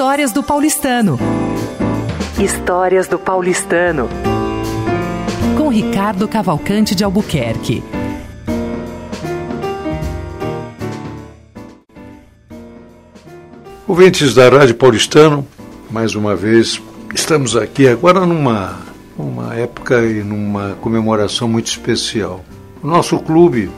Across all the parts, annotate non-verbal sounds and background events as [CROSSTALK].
Histórias do Paulistano. Histórias do Paulistano. Com Ricardo Cavalcante de Albuquerque. Ouvintes da Rádio Paulistano, mais uma vez, estamos aqui agora numa uma época e numa comemoração muito especial. O nosso clube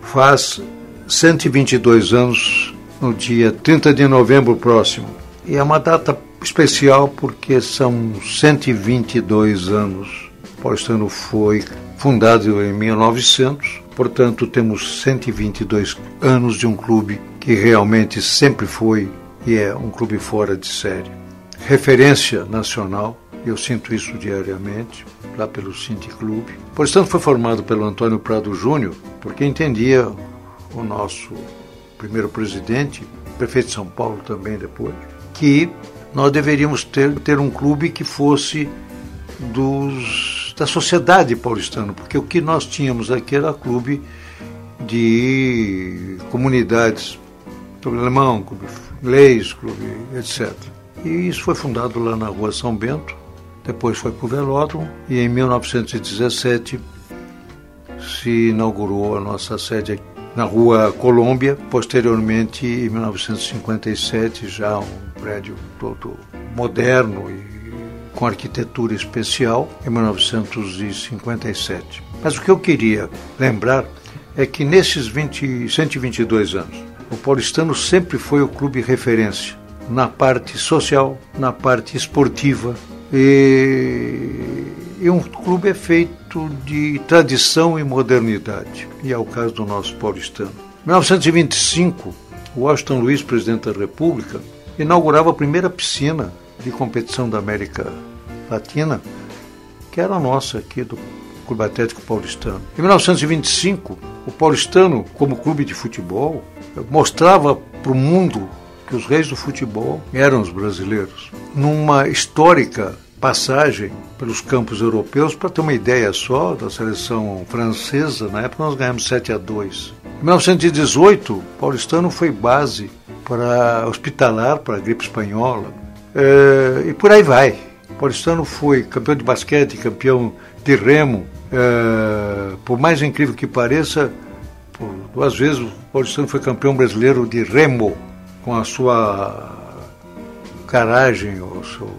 faz 122 anos no dia 30 de novembro próximo. E é uma data especial porque são 122 anos. Paulistano foi fundado em 1900, portanto temos 122 anos de um clube que realmente sempre foi e é um clube fora de série. Referência nacional, eu sinto isso diariamente, lá pelo Cinti Clube. Paulistano foi formado pelo Antônio Prado Júnior, porque entendia o nosso primeiro presidente, prefeito de São Paulo também depois, que nós deveríamos ter, ter um clube que fosse dos, da sociedade paulistana, porque o que nós tínhamos aqui era clube de comunidades, clube alemão, clube inglês, clube etc. E isso foi fundado lá na rua São Bento, depois foi para o velódromo e em 1917 se inaugurou a nossa sede aqui na rua Colômbia, posteriormente em 1957 já um prédio todo moderno e com arquitetura especial em 1957. Mas o que eu queria lembrar é que nesses 20, 122 anos, o paulistano sempre foi o clube referência na parte social, na parte esportiva e e um clube é feito de tradição e modernidade, e é o caso do nosso paulistano. Em 1925, Washington Luiz, presidente da República, inaugurava a primeira piscina de competição da América Latina, que era a nossa aqui do Clube Atlético Paulistano. Em 1925, o Paulistano, como clube de futebol, mostrava para o mundo que os reis do futebol eram os brasileiros. Numa histórica passagem pelos campos europeus, para ter uma ideia só da seleção francesa, na época nós ganhamos 7 a 2. Em 1918, Paulistano foi base para hospitalar para a gripe espanhola é, e por aí vai. Paulistano foi campeão de basquete, campeão de remo. É, por mais incrível que pareça, por duas vezes o Paulistano foi campeão brasileiro de remo com a sua garagem, o seu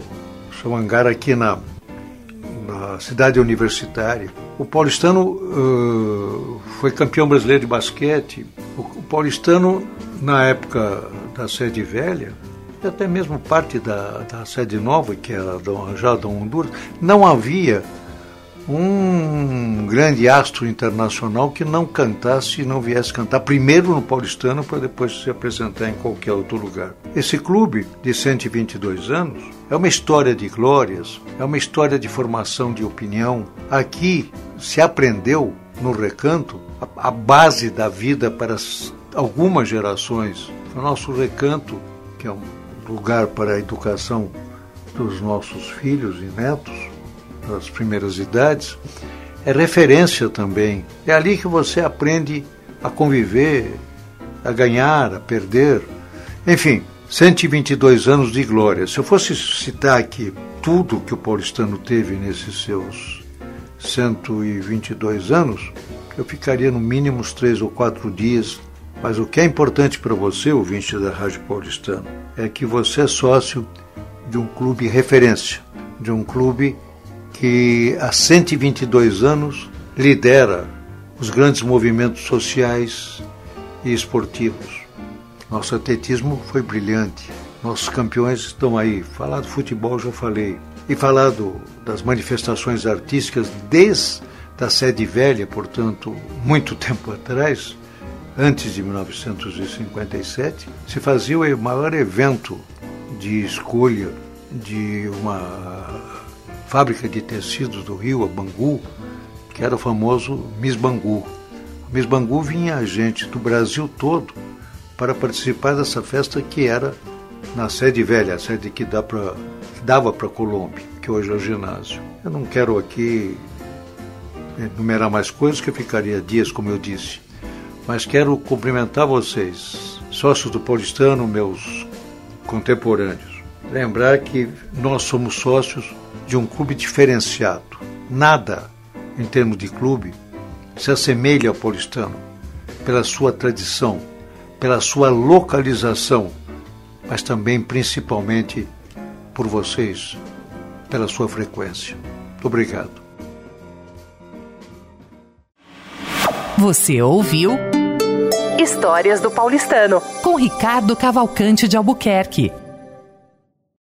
seu hangar aqui na, na cidade universitária. O paulistano uh, foi campeão brasileiro de basquete. O, o, paulistano, na época da sede velha, e até mesmo parte da, da sede nova, que era já da Honduras, não havia um grande astro internacional que não cantasse e não viesse cantar primeiro no paulistano para depois se apresentar em qualquer outro lugar. Esse clube de 122 anos é uma história de glórias, é uma história de formação de opinião. Aqui se aprendeu no recanto a, base da vida para algumas gerações. O nosso recanto, que é um lugar para a educação dos nossos filhos e netos, das primeiras idades, é referência também. É ali que você aprende a conviver, a ganhar, a perder. Enfim, 122 anos de glória. Se eu fosse citar aqui tudo que o paulistano teve nesses seus 122 anos, eu ficaria no mínimo uns três ou quatro dias. Mas o que é importante para você, ouvinte da Rádio Paulistano, é que você é sócio de um clube referência, de um clube que há 122 anos lidera os grandes movimentos sociais e esportivos. Nosso atletismo foi brilhante. Nossos campeões estão aí. Falar do futebol já falei. E falar do, das manifestações artísticas desde a sede velha, portanto, muito [LAUGHS] tempo atrás, antes de 1957, se fazia o maior evento de escolha de uma fábrica de tecidos do Rio, a Bangu, que era o famoso Miss Bangu. Miss Bangu vinha gente do Brasil todo para participar dessa festa que era na sede velha, a sede que, dá pra, que dava para Colômbia, que hoje é o ginásio. Eu não quero aqui enumerar mais coisas, que eu ficaria dias, como eu disse. Mas quero cumprimentar vocês, sócios do Paulistano, meus contemporâneos lembrar que nós somos sócios de um clube diferenciado. Nada, em termos de clube, se assemelha ao paulistano pela sua tradição, pela sua localização, mas também, principalmente, por vocês, pela sua frequência. Muito obrigado. Você ouviu Histórias do Paulistano, com Ricardo Cavalcante de Albuquerque.